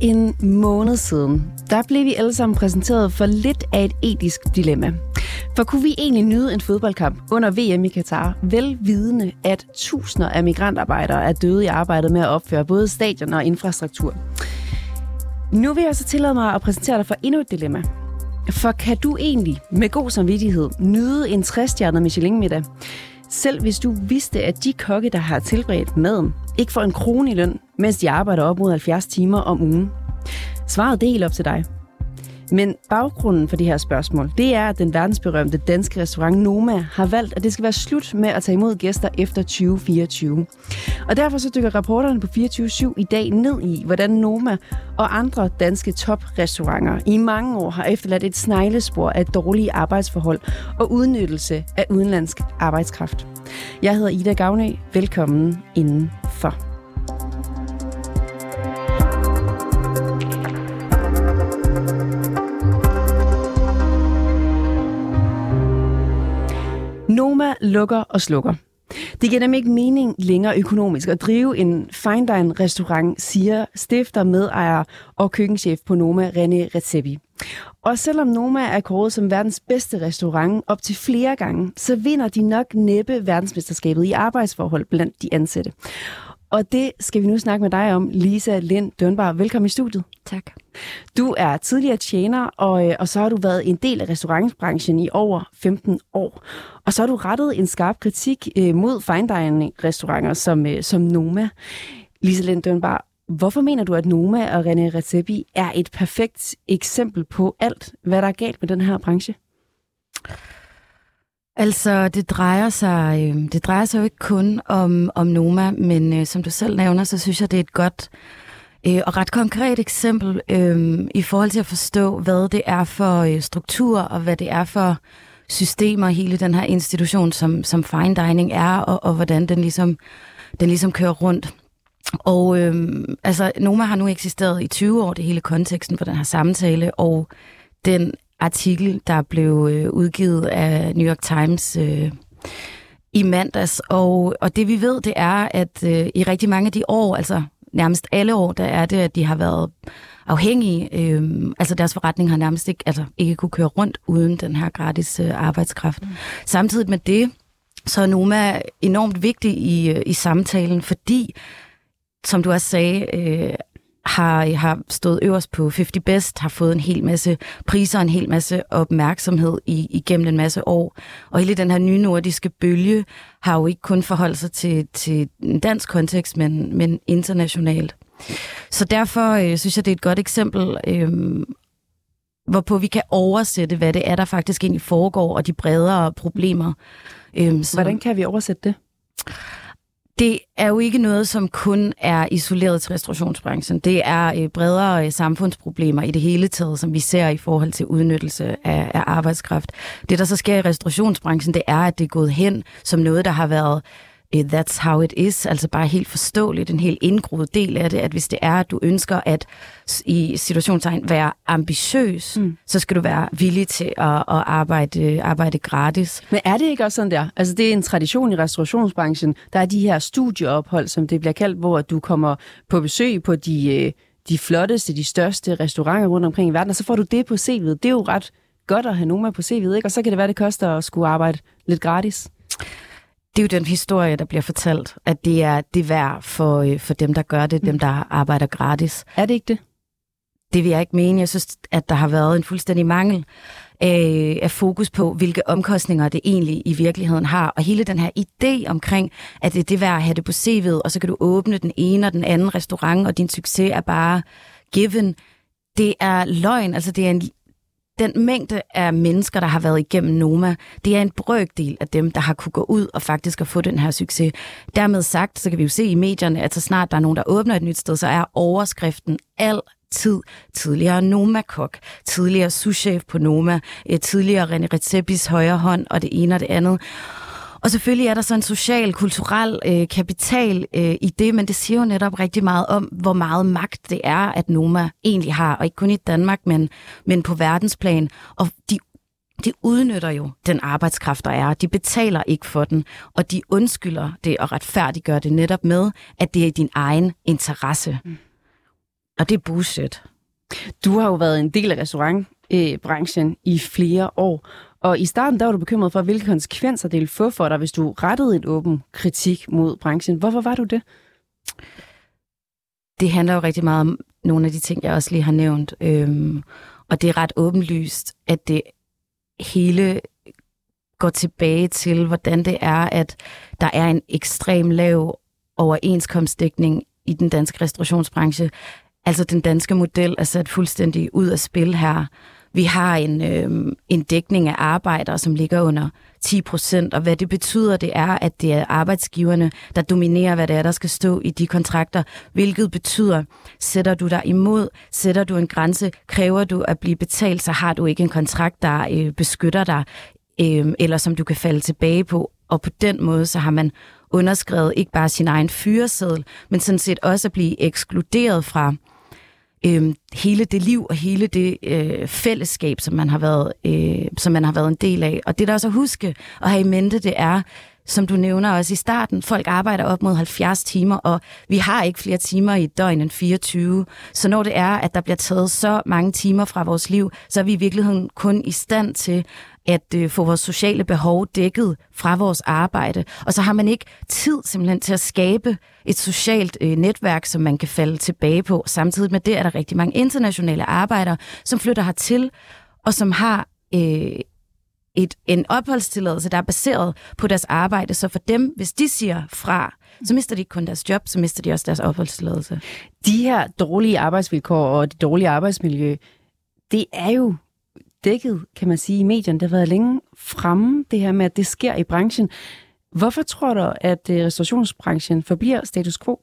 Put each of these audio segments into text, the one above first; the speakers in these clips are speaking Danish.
En måned siden, der blev vi alle sammen præsenteret for lidt af et etisk dilemma. For kunne vi egentlig nyde en fodboldkamp under VM i Katar, velvidende, at tusinder af migrantarbejdere er døde i arbejdet med at opføre både stadion og infrastruktur? Nu vil jeg så tillade mig at præsentere dig for endnu et dilemma. For kan du egentlig med god samvittighed nyde en træstjernet Michelin-middag, selv hvis du vidste, at de kokke, der har tilberedt maden, ikke får en krone i løn, mens de arbejder op mod 70 timer om ugen? Svaret det er helt op til dig. Men baggrunden for det her spørgsmål, det er, at den verdensberømte danske restaurant Noma har valgt, at det skal være slut med at tage imod gæster efter 2024. Og derfor så dykker rapporterne på 24-7 i dag ned i, hvordan Noma og andre danske toprestauranter i mange år har efterladt et sneglespor af dårlige arbejdsforhold og udnyttelse af udenlandsk arbejdskraft. Jeg hedder Ida Gavnø. Velkommen indenfor. Noma lukker og slukker. Det giver nemlig ikke mening længere økonomisk at drive en fine dine restaurant, siger stifter, medejer og køkkenchef på Noma, René Recepi. Og selvom Noma er kåret som verdens bedste restaurant op til flere gange, så vinder de nok næppe verdensmesterskabet i arbejdsforhold blandt de ansatte. Og det skal vi nu snakke med dig om, Lisa Lind Dønbar. Velkommen i studiet. Tak. Du er tidligere tjener, og, øh, og så har du været en del af restaurantbranchen i over 15 år. Og så har du rettet en skarp kritik øh, mod fine dining restauranter som, øh, som Noma. Lisa Lind Dønbar, hvorfor mener du, at Noma og René Recepi er et perfekt eksempel på alt, hvad der er galt med den her branche? Altså, det drejer sig, øh, det drejer sig jo ikke kun om, om Noma, men øh, som du selv nævner, så synes jeg, det er et godt øh, og ret konkret eksempel øh, i forhold til at forstå, hvad det er for øh, struktur, og hvad det er for systemer, hele den her institution, som, som fine dining er, og, og hvordan den ligesom, den ligesom kører rundt. Og øh, altså, Noma har nu eksisteret i 20 år, det hele konteksten for den her samtale, og den artikel, der blev øh, udgivet af New York Times øh, i mandags. Og, og det vi ved, det er, at øh, i rigtig mange af de år, altså nærmest alle år, der er det, at de har været afhængige. Øh, altså deres forretning har nærmest ikke, altså, ikke kunne køre rundt uden den her gratis øh, arbejdskraft. Mm. Samtidig med det, så er Noma enormt vigtig i, øh, i samtalen, fordi, som du også sagde, øh, har, har stået øverst på 50 Best, har fået en hel masse priser og en hel masse opmærksomhed i, igennem en masse år. Og hele den her nye nordiske bølge har jo ikke kun forholdt sig til, til en dansk kontekst, men, men internationalt. Så derfor øh, synes jeg, det er et godt eksempel, øh, hvorpå vi kan oversætte, hvad det er, der faktisk egentlig foregår, og de bredere problemer. Øh, så... Hvordan kan vi oversætte det? Det er jo ikke noget, som kun er isoleret til restaurationsbranchen. Det er øh, bredere øh, samfundsproblemer i det hele taget, som vi ser i forhold til udnyttelse af, af arbejdskraft. Det, der så sker i restaurationsbranchen, det er, at det er gået hen som noget, der har været that's how it is, altså bare helt forståeligt, en helt indgroet del af det, at hvis det er, at du ønsker at i situationstegn være ambitiøs, mm. så skal du være villig til at, at arbejde, arbejde gratis. Men er det ikke også sådan der? Altså det er en tradition i restaurationsbranchen, der er de her studieophold, som det bliver kaldt, hvor du kommer på besøg på de, øh, de flotteste, de største restauranter rundt omkring i verden, og så får du det på CV'et. Det er jo ret godt at have nogen med på CV'et, ikke? Og så kan det være, det koster at skulle arbejde lidt gratis det er jo den historie, der bliver fortalt, at det er det værd for, øh, for dem, der gør det, dem, der arbejder gratis. Er det ikke det? Det vil jeg ikke mene. Jeg synes, at der har været en fuldstændig mangel af, af fokus på, hvilke omkostninger det egentlig i virkeligheden har. Og hele den her idé omkring, at det er det værd at have det på CV'et, og så kan du åbne den ene og den anden restaurant, og din succes er bare given. Det er løgn. Altså, det er en den mængde af mennesker, der har været igennem Noma, det er en brøkdel af dem, der har kunne gå ud og faktisk at få den her succes. Dermed sagt, så kan vi jo se i medierne, at så snart der er nogen, der åbner et nyt sted, så er overskriften al tid tidligere Noma-kok, tidligere souschef på Noma, tidligere René Recepis højre hånd og det ene og det andet. Og selvfølgelig er der så en social, kulturel øh, kapital øh, i det, men det siger jo netop rigtig meget om, hvor meget magt det er, at Noma egentlig har, og ikke kun i Danmark, men, men på verdensplan. Og de de udnytter jo den arbejdskraft, der er. De betaler ikke for den, og de undskylder det og retfærdiggør det netop med, at det er din egen interesse. Mm. Og det er bullshit. Du har jo været en del af restaurantbranchen i flere år, og i starten der var du bekymret for, hvilke konsekvenser det ville få for dig, hvis du rettede en åben kritik mod branchen. Hvorfor var du det? Det handler jo rigtig meget om nogle af de ting, jeg også lige har nævnt. Øhm, og det er ret åbenlyst, at det hele går tilbage til, hvordan det er, at der er en ekstrem lav overenskomstdækning i den danske restaurationsbranche. Altså den danske model er sat fuldstændig ud af spil her. Vi har en, øh, en dækning af arbejdere, som ligger under 10 procent, og hvad det betyder, det er, at det er arbejdsgiverne, der dominerer, hvad det er, der skal stå i de kontrakter, hvilket betyder, sætter du dig imod, sætter du en grænse, kræver du at blive betalt, så har du ikke en kontrakt, der øh, beskytter dig, øh, eller som du kan falde tilbage på, og på den måde, så har man underskrevet ikke bare sin egen fyreseddel, men sådan set også at blive ekskluderet fra øh, hele det liv og hele det øh, fællesskab, som man har været øh, som man har været en del af. Og det der også at huske og have i mente, det er, som du nævner også i starten, folk arbejder op mod 70 timer, og vi har ikke flere timer i et døgn end 24. Så når det er, at der bliver taget så mange timer fra vores liv, så er vi i virkeligheden kun i stand til at øh, få vores sociale behov dækket fra vores arbejde. Og så har man ikke tid simpelthen til at skabe et socialt øh, netværk, som man kan falde tilbage på. Samtidig med det er der rigtig mange internationale arbejdere, som flytter hertil, og som har øh, et, en opholdstilladelse, der er baseret på deres arbejde. Så for dem, hvis de siger fra, så mister de ikke kun deres job, så mister de også deres opholdstilladelse. De her dårlige arbejdsvilkår og det dårlige arbejdsmiljø, det er jo dækket, kan man sige, i medierne. Det har været længe fremme, det her med, at det sker i branchen. Hvorfor tror du, at øh, restaurationsbranchen forbliver status quo?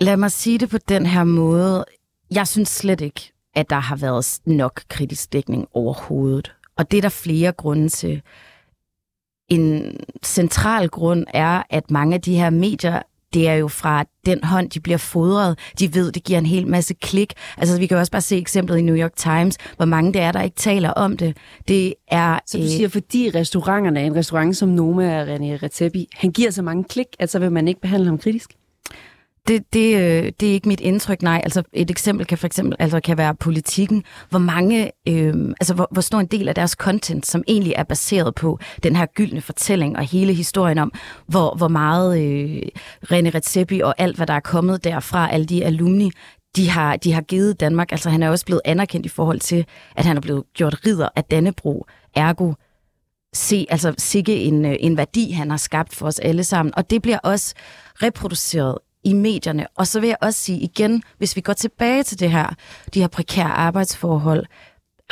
Lad mig sige det på den her måde. Jeg synes slet ikke, at der har været nok kritisk dækning overhovedet. Og det er der flere grunde til. En central grund er, at mange af de her medier det er jo fra den hånd, de bliver fodret. De ved, det giver en hel masse klik. Altså, vi kan også bare se eksemplet i New York Times, hvor mange det er, der ikke taler om det. Det er... Så du øh, siger, fordi restauranterne, en restaurant som Noma og René Retepi, han giver så mange klik, at så vil man ikke behandle ham kritisk? Det, det, øh, det er ikke mit indtryk, nej. Altså et eksempel kan for eksempel altså kan være politikken. Hvor mange, øh, altså hvor, hvor stor en del af deres content, som egentlig er baseret på den her gyldne fortælling og hele historien om, hvor, hvor meget øh, René Redzepi og alt, hvad der er kommet derfra, alle de alumni, de har, de har givet Danmark. Altså han er også blevet anerkendt i forhold til, at han er blevet gjort ridder af Dannebro. Ergo se, altså sikke en, øh, en værdi, han har skabt for os alle sammen. Og det bliver også reproduceret i medierne. Og så vil jeg også sige igen, hvis vi går tilbage til det her, de her prekære arbejdsforhold,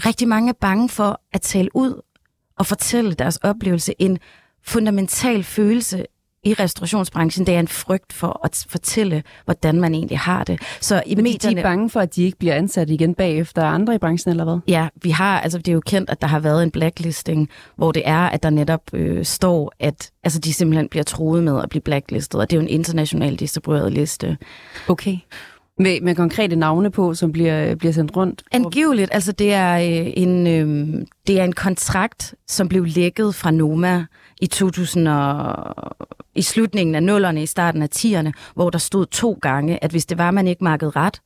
rigtig mange er bange for at tale ud og fortælle deres oplevelse. En fundamental følelse i restaurationsbranchen, det er en frygt for at fortælle, hvordan man egentlig har det. Så i Men medierne, de er bange for, at de ikke bliver ansat igen bagefter andre i branchen, eller hvad? Ja, vi har, altså det er jo kendt, at der har været en blacklisting, hvor det er, at der netop øh, står, at altså, de simpelthen bliver troet med at blive blacklistet, og det er jo en international distribueret liste. Okay. Med, med konkrete navne på, som bliver, bliver sendt rundt? Angiveligt. Altså, det er, øh, en, øh, det er en kontrakt, som blev lækket fra Noma i 2000 og, i slutningen af nullerne, i starten af 10'erne, hvor der stod to gange, at hvis det var, man ikke markede ret,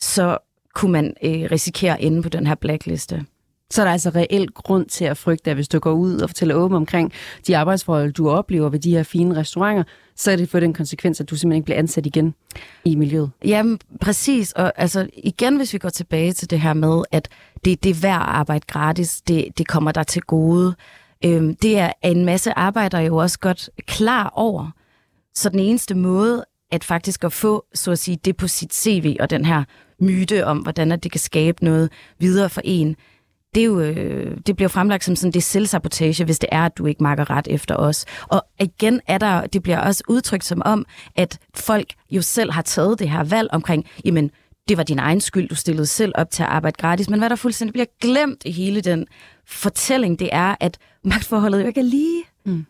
så kunne man øh, risikere at ende på den her blackliste. Så er der altså reelt grund til at frygte, at hvis du går ud og fortæller åbent omkring de arbejdsforhold, du oplever ved de her fine restauranter, så er det for den konsekvens, at du simpelthen ikke bliver ansat igen i miljøet. Jamen, præcis. Og altså, igen, hvis vi går tilbage til det her med, at det, det er værd at arbejde gratis, det, det kommer der til gode. Øhm, det er en masse arbejdere jo også godt klar over. Så den eneste måde at faktisk at få, så at sige, det på sit CV, og den her myte om, hvordan at det kan skabe noget videre for en, det, er jo, øh, det bliver fremlagt som sådan, det er selvsabotage, hvis det er, at du ikke makker ret efter os. Og igen er der, det bliver også udtrykt som om, at folk jo selv har taget det her valg omkring, jamen, det var din egen skyld, du stillede selv op til at arbejde gratis. Men hvad der fuldstændig bliver glemt i hele den fortælling, det er, at magtforholdet jo ikke er lige. Mm.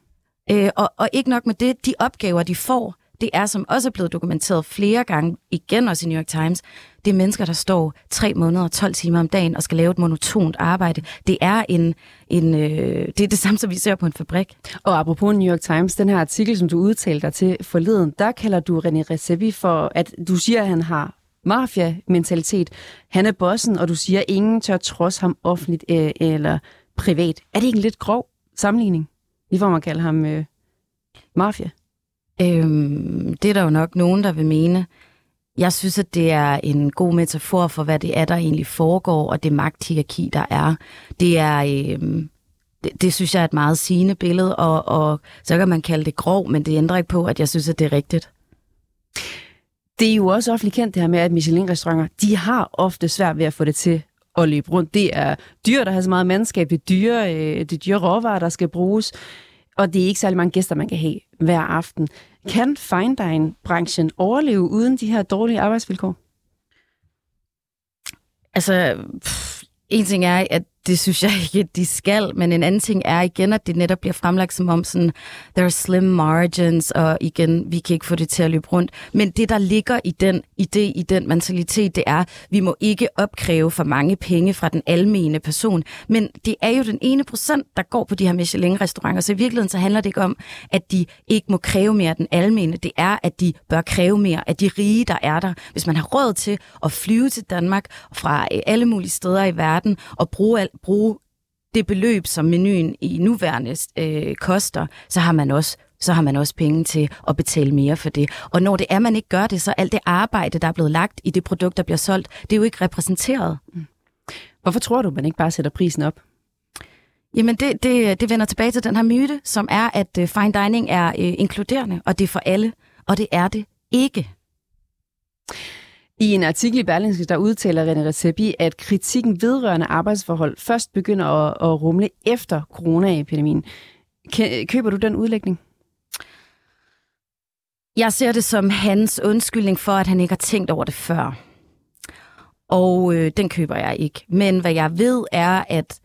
Øh, og, og ikke nok med det, de opgaver, de får, det er, som også er blevet dokumenteret flere gange, igen også i New York Times, det er mennesker, der står tre måneder og 12 timer om dagen og skal lave et monotont arbejde. Det er en, en øh, det er det samme, som vi ser på en fabrik. Og apropos New York Times, den her artikel, som du udtalte dig til forleden, der kalder du René Recepi for, at du siger, at han har mafia-mentalitet. Han er bossen, og du siger, at ingen tør trods ham offentligt øh, eller privat. Er det ikke en lidt grov sammenligning? I får man kalde ham øh, mafia. Øhm, det er der jo nok nogen, der vil mene. Jeg synes, at det er en god metafor for, hvad det er, der egentlig foregår, og det magthierarki, der er. Det er... Øhm, det, det synes jeg er et meget sigende billede, og, og så kan man kalde det grov, men det ændrer ikke på, at jeg synes, at det er rigtigt. Det er jo også offentligt kendt det her med, at Michelin-restauranter, de har ofte svært ved at få det til at løbe rundt. Det er dyr, der har så meget mandskab, det er dyre, øh, det er dyre råvarer, der skal bruges, og det er ikke særlig mange gæster, man kan have hver aften. Kan fine dine-branchen overleve uden de her dårlige arbejdsvilkår? Altså, pff, en ting er, at det synes jeg ikke, de skal, men en anden ting er igen, at det netop bliver fremlagt som om sådan, there are slim margins, og igen, vi kan ikke få det til at løbe rundt. Men det, der ligger i den idé, i den mentalitet, det er, vi må ikke opkræve for mange penge fra den almene person. Men det er jo den ene procent, der går på de her Michelin-restauranter, så i virkeligheden så handler det ikke om, at de ikke må kræve mere af den almene. Det er, at de bør kræve mere af de rige, der er der. Hvis man har råd til at flyve til Danmark fra øh, alle mulige steder i verden og bruge bruge det beløb, som menuen i nuværende øh, koster, så har man også så har man også penge til at betale mere for det. Og når det er, man ikke gør det, så alt det arbejde, der er blevet lagt i det produkt, der bliver solgt, det er jo ikke repræsenteret. Mm. Hvorfor tror du, man ikke bare sætter prisen op? Jamen, det, det, det vender tilbage til den her myte, som er, at øh, fine dining er øh, inkluderende, og det er for alle, og det er det ikke. I en artikel i Berlingske, der udtaler René Recepi, at kritikken vedrørende arbejdsforhold først begynder at, at rumle efter coronaepidemien. Køber du den udlægning? Jeg ser det som hans undskyldning for, at han ikke har tænkt over det før. Og øh, den køber jeg ikke. Men hvad jeg ved er, at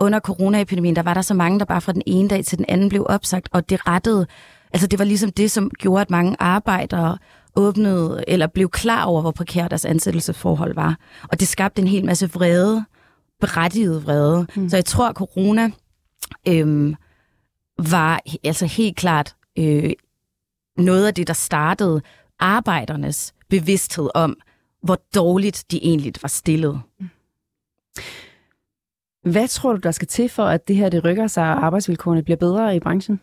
under coronaepidemien, der var der så mange, der bare fra den ene dag til den anden blev opsagt, og det rettede, altså det var ligesom det, som gjorde, at mange arbejdere åbnede eller blev klar over, hvor prekært deres ansættelsesforhold var. Og det skabte en hel masse vrede, berettiget vrede. Mm. Så jeg tror, at corona øhm, var altså helt klart øh, noget af det, der startede arbejdernes bevidsthed om, hvor dårligt de egentlig var stillet. Mm. Hvad tror du, der skal til for, at det her det rykker sig, og arbejdsvilkårene bliver bedre i branchen?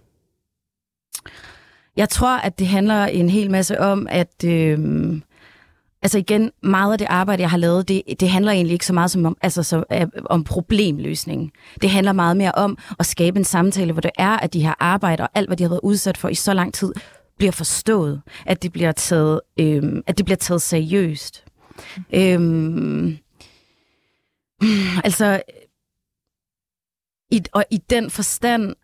Jeg tror, at det handler en hel masse om, at... Øh, altså igen, meget af det arbejde, jeg har lavet, det, det handler egentlig ikke så meget som om, altså, så, øh, om problemløsning. Det handler meget mere om at skabe en samtale, hvor det er, at de her arbejder og alt, hvad de har været udsat for i så lang tid, bliver forstået. At det bliver taget, øh, at det bliver taget seriøst. Øhm, altså, i, og i den forstand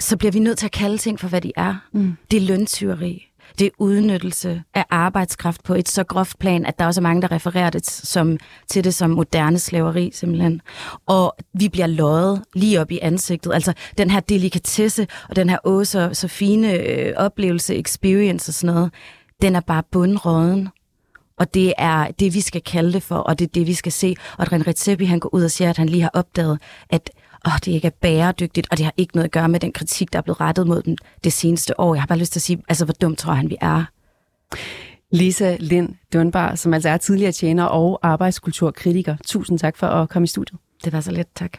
så bliver vi nødt til at kalde ting for, hvad de er. Mm. Det er løntyveri. Det er udnyttelse af arbejdskraft på et så groft plan, at der også er mange, der refererer det som, til det som moderne slaveri, simpelthen. Og vi bliver løjet lige op i ansigtet. Altså den her delikatesse og den her åh, så, så fine øh, oplevelse, experience og sådan noget, den er bare bundråden. Og det er det, vi skal kalde det for, og det er det, vi skal se. Og Ren Redzepi, han går ud og siger, at han lige har opdaget, at åh, det ikke er bæredygtigt, og det har ikke noget at gøre med den kritik, der er blevet rettet mod dem det seneste år. Jeg har bare lyst til at sige, altså hvor dumt tror han, vi er. Lisa Lind Dunbar, som altså er tidligere tjener og arbejdskulturkritiker. Tusind tak for at komme i studiet. Det var så let, tak.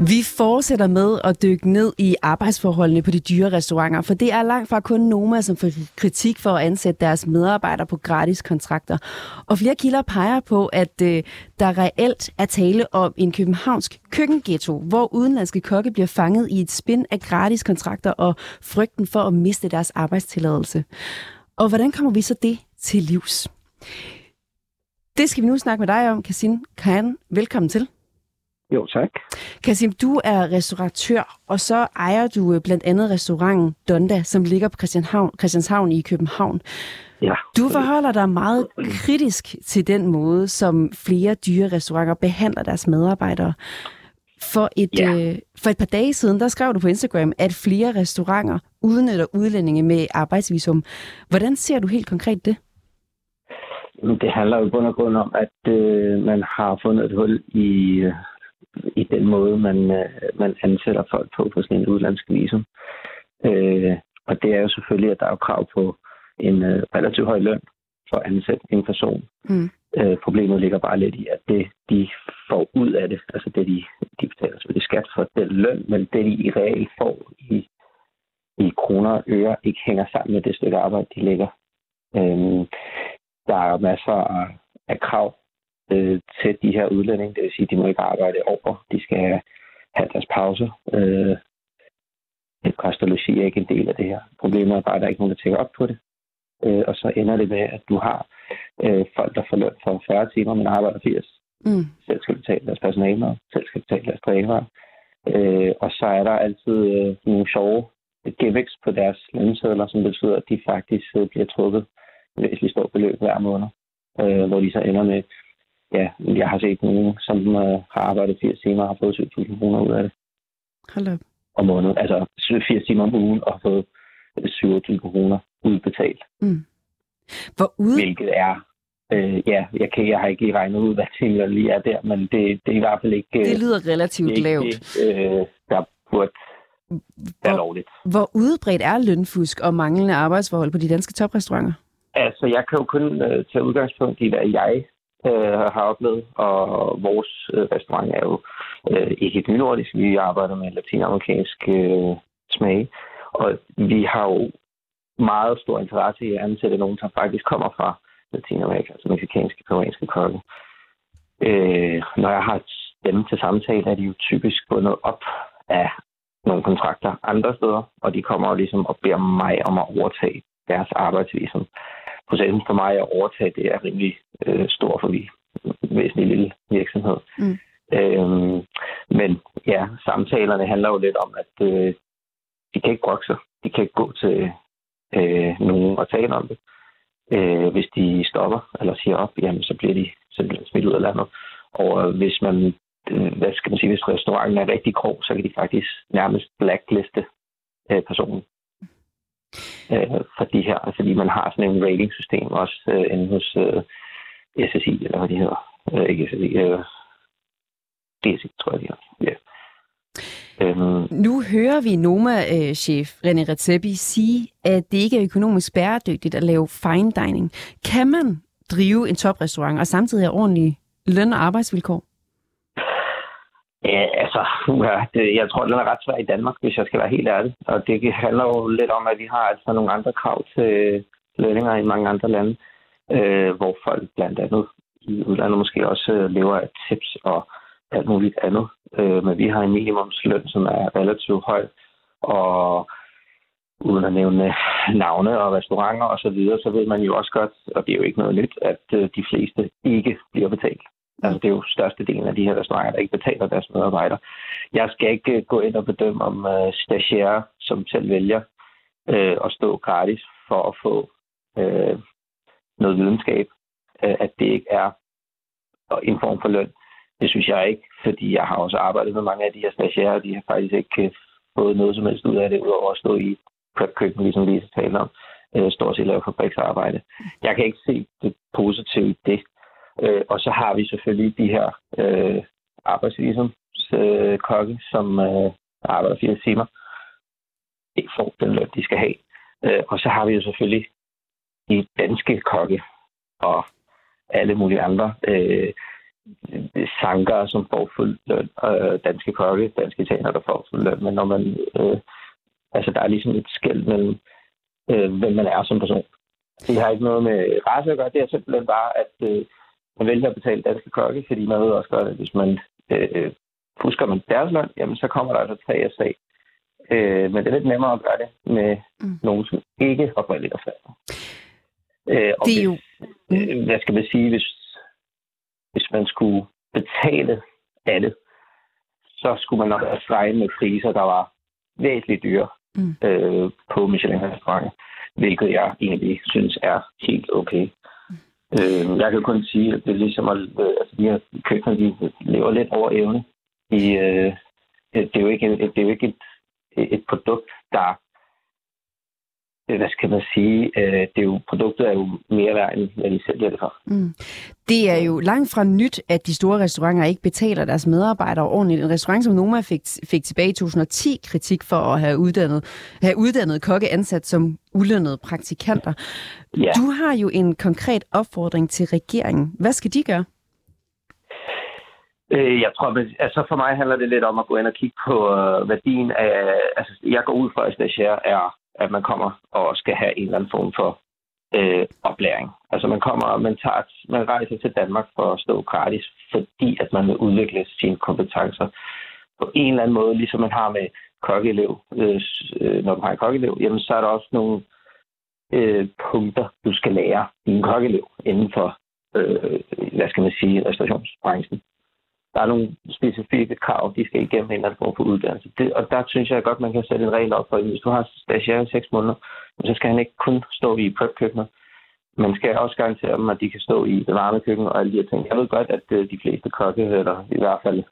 Vi fortsætter med at dykke ned i arbejdsforholdene på de dyre restauranter, for det er langt fra kun Noma, som får kritik for at ansætte deres medarbejdere på gratis kontrakter. Og flere kilder peger på, at øh, der reelt er tale om en københavnsk køkkenghetto, hvor udenlandske kokke bliver fanget i et spin af gratis kontrakter og frygten for at miste deres arbejdstilladelse. Og hvordan kommer vi så det til livs? Det skal vi nu snakke med dig om, Kasin Kan. Velkommen til. Jo, tak. Kasim, du er restauratør, og så ejer du øh, blandt andet restauranten Donda, som ligger på Christianshavn, Christianshavn i København. Ja. Du forholder dig meget kritisk til den måde, som flere dyre restauranter behandler deres medarbejdere. For et, yeah. øh, for et par dage siden, der skrev du på Instagram, at flere restauranter udnytter udlændinge med arbejdsvisum. Hvordan ser du helt konkret det? Det handler jo bund og grund om, at øh, man har fundet et hul i, øh, i den måde, man, øh, man ansætter folk på på sådan en udlandsk visum. Øh, og det er jo selvfølgelig, at der er krav på en øh, relativt høj løn for at ansætte en person. Mm. Øh, problemet ligger bare lidt i, at det, de får ud af det, altså det, de, de betaler selvfølgelig skat for den løn, men det, de i regel får i, i kroner og øre, ikke hænger sammen med det stykke arbejde, de lægger. Øh, der er masser af, af krav øh, til de her udlændinge, det vil sige, at de må ikke arbejde over, de skal have, have deres pause. Øh, kost og logi er ikke en del af det her. Problemet er bare, at der er ikke nogen, der tænker op på det. Øh, og så ender det med, at du har øh, folk, der får løn for 40 timer, men arbejder 80. Mm. Selv skal betale deres personale, selv skal betale deres drænere. Øh, og så er der altid øh, nogle sjove gimmicks på deres lønsedler, som betyder, at de faktisk øh, bliver trukket væsentligt stort beløb hver måned, øh, hvor de så ender med, ja, jeg har set nogen, som øh, har arbejdet 80 timer og har fået 7.000 kroner ud af det. Hold op. Om måneden. Altså 80 timer om ugen og har fået 27 kroner udbetalt. Mm. Hvor ude... Hvilket er Øh, ja, jeg, kan, jeg har ikke lige regnet ud, hvad timer lige er der, men det, det er i hvert fald ikke... Det lyder relativt ikke, lavt. Øh, der burde være lovligt. Hvor udbredt er lønfusk og manglende arbejdsforhold på de danske toprestauranter? Altså, jeg kan jo kun øh, tage udgangspunkt i, hvad jeg øh, har oplevet, og vores øh, restaurant er jo øh, ikke et nynordisk. Vi arbejder med latinamerikansk øh, smag, og vi har jo meget stor interesse i at ansætte nogen, som faktisk kommer fra Latinamerika, altså mexicanske, peruanske kokke. Øh, når jeg har dem til samtale, er de jo typisk bundet op af nogle kontrakter andre steder, og de kommer jo ligesom og beder mig om at overtage deres arbejdsvisum. Processen for mig at overtage det er rimelig øh, stor, for vi væsentlig lille virksomhed. Mm. Øhm, men ja, samtalerne handler jo lidt om, at øh, de kan ikke brokke sig. De kan ikke gå til øh, nogen og tale om det. Øh, hvis de stopper eller siger op, jamen, så bliver de simpelthen smidt ud af landet. Og hvis man, øh, hvad skal man sige, hvis restauranten er rigtig grov, så kan de faktisk nærmest blackliste øh, personen øh, for de her, altså fordi man har sådan en ratingsystem også øh, inde hos øh, SSI, eller hvad de hedder. Øh, ikke SSI, øh, DSI, tror jeg, de hedder. Ja. Øhm. Nu hører vi Noma-chef øh, René Redzepi sige, at det ikke er økonomisk bæredygtigt at lave fine dining. Kan man drive en toprestaurant og samtidig have ordentlige løn- og arbejdsvilkår? Ja, altså, ja, det, jeg tror, den er ret svær i Danmark, hvis jeg skal være helt ærlig. Og det handler jo lidt om, at vi har altså nogle andre krav til lønninger i mange andre lande, øh, hvor folk blandt andet i udlandet måske også øh, lever af tips og alt muligt andet. Øh, men vi har en minimumsløn, som er relativt høj, og uden at nævne navne og restauranter osv., så, videre, så ved man jo også godt, og det er jo ikke noget nyt, at øh, de fleste ikke bliver betalt. Altså, det er jo størstedelen af de her restauranter, der ikke betaler deres medarbejdere. Jeg skal ikke øh, gå ind og bedømme, om uh, stagiære, som selv vælger uh, at stå gratis for at få uh, noget videnskab, uh, at det ikke er en form for løn. Det synes jeg ikke, fordi jeg har også arbejdet med mange af de her stagiærer, og de har faktisk ikke fået noget som helst ud af det, udover at stå i prep-køkken, ligesom vi taler om, uh, stort set lave fabriksarbejde. Jeg kan ikke se det positive i det. Øh, og så har vi selvfølgelig de her øh, arbejdsvisumskokke, øh, som øh, arbejder fire timer, ikke får den løn, de skal have. Øh, og så har vi jo selvfølgelig de danske kokke og alle mulige andre øh, sanker, som får fuld løn, øh, danske kokke, danske tjener, der får fuld løn. Men når man, øh, altså der er ligesom et skæld mellem, øh, hvem man er som person. Det har ikke noget med race at gøre, det er simpelthen bare, at øh, man vælger at betale danske kokke, fordi man ved også godt, at hvis man øh, fusker man deres løn, jamen så kommer der altså tre sag. Øh, men det er lidt nemmere at gøre det med mm. nogen, som ikke oprindeligt er færdig. Øh, og det er jo... Øh, hvad skal man sige, hvis, hvis man skulle betale alle, så skulle man nok også regne med priser, der var væsentligt dyre mm. øh, på Michelin-restauranter, hvilket jeg egentlig synes er helt okay. Øh, jeg kan kun sige, at det er ligesom, at øh, altså, de her køkkener, de lever lidt over evne. I, øh, det er jo ikke, det er jo ikke et, et produkt, der hvad skal man sige, øh, det er jo, produktet er jo mere værd, end hvad de det for. Mm. Det er jo langt fra nyt, at de store restauranter ikke betaler deres medarbejdere ordentligt. En restaurant som Noma fik, fik tilbage i 2010 kritik for at have uddannet, have uddannet kokke ansat som ulønnede praktikanter. Ja. Du har jo en konkret opfordring til regeringen. Hvad skal de gøre? Øh, jeg tror, altså for mig handler det lidt om at gå ind og kigge på uh, værdien af... Altså, jeg går ud fra, at stagiaire er at man kommer og skal have en eller anden form for øh, oplæring. Altså man kommer, man, tager, man rejser til Danmark for at stå gratis, fordi at man vil udvikle sine kompetencer på en eller anden måde, ligesom man har med kokkeelev. Øh, øh når du har en kokkeelev, jamen så er der også nogle øh, punkter, du skal lære i en kokkeelev inden for, øh, hvad skal man sige, restaurationsbranchen der er nogle specifikke krav, de skal igennem en eller anden form for uddannelse. Det, og der synes jeg godt, man kan sætte en regel op for, at hvis du har stagiaire i seks måneder, så skal han ikke kun stå i prep-køkkener. Man skal også garantere dem, at de kan stå i det varme køkken og alle de her ting. Jeg ved godt, at øh, de fleste kokke, eller i hvert fald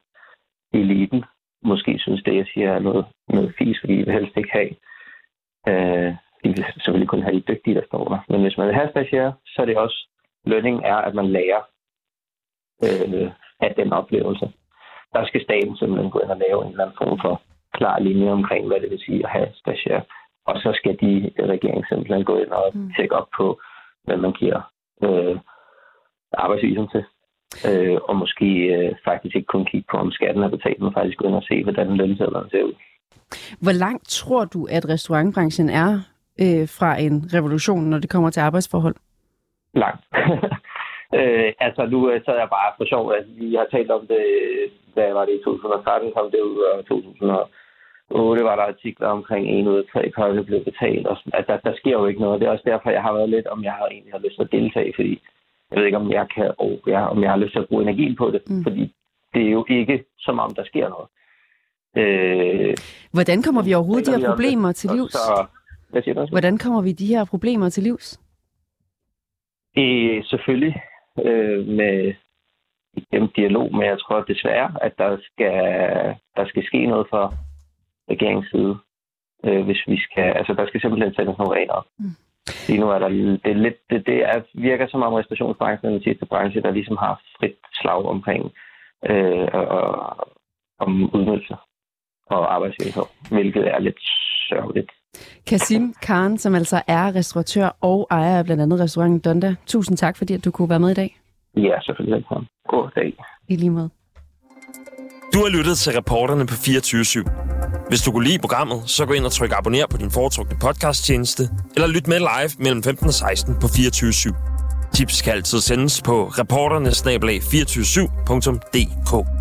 eliten, måske synes det, jeg siger, er noget, noget fis, fordi de vil helst ikke have. Øh, de vil selvfølgelig kun have de dygtige, der står der. Men hvis man vil have stagiaire, så er det også, lønningen er, at man lærer øh, af den oplevelse. Der skal staten simpelthen gå ind og lave en eller anden form for klar linje omkring, hvad det vil sige at have stagiaire. Og så skal de regeringen simpelthen gå ind og mm. tjekke op på, hvad man giver øh, arbejdsvisum til. Øh, og måske øh, faktisk ikke kun kigge på, om skatten er betalt, men faktisk gå ind og se, hvordan lønsedlerne ser ud. Hvor langt tror du, at restaurantbranchen er øh, fra en revolution, når det kommer til arbejdsforhold? Langt. Øh, altså, nu øh, sad jeg bare for sjov, at vi har talt om det, hvad var det i 2013, kom det ud, og 2008 var der artikler omkring en ud af tre kokke blev betalt. Og altså, der, der sker jo ikke noget. Det er også derfor, jeg har været lidt, om jeg har egentlig har lyst til at deltage, fordi jeg ved ikke, om jeg kan, og jeg, om jeg har lyst til at bruge energi på det, mm. fordi det er jo ikke, som om der sker noget. Øh, Hvordan kommer vi overhovedet de her problemer til livs? Så, hvad siger du? Hvordan kommer vi de her problemer til livs? Det er selvfølgelig øh, med igennem dialog, men jeg tror desværre, at der skal, der skal ske noget fra regeringens side, øh, hvis vi skal, altså der skal simpelthen sættes nogle regler op. Mm. Lige nu er der det, er lidt, det, det er, virker som om restaurationsbranchen er den sidste branche, der ligesom har frit slag omkring øh, og, om udnyttelse og arbejdsvilkår, hvilket er lidt sørgeligt. Kasim Khan, som altså er restauratør og ejer af blandt andet restauranten Donda. Tusind tak, fordi at du kunne være med i dag. Ja, selvfølgelig. God dag. I lige måde. Du har lyttet til reporterne på 24 /7. Hvis du kunne lide programmet, så gå ind og tryk abonner på din foretrukne podcasttjeneste, eller lyt med live mellem 15 og 16 på 24 /7. Tips kan altid sendes på reporternesnabelag247.dk.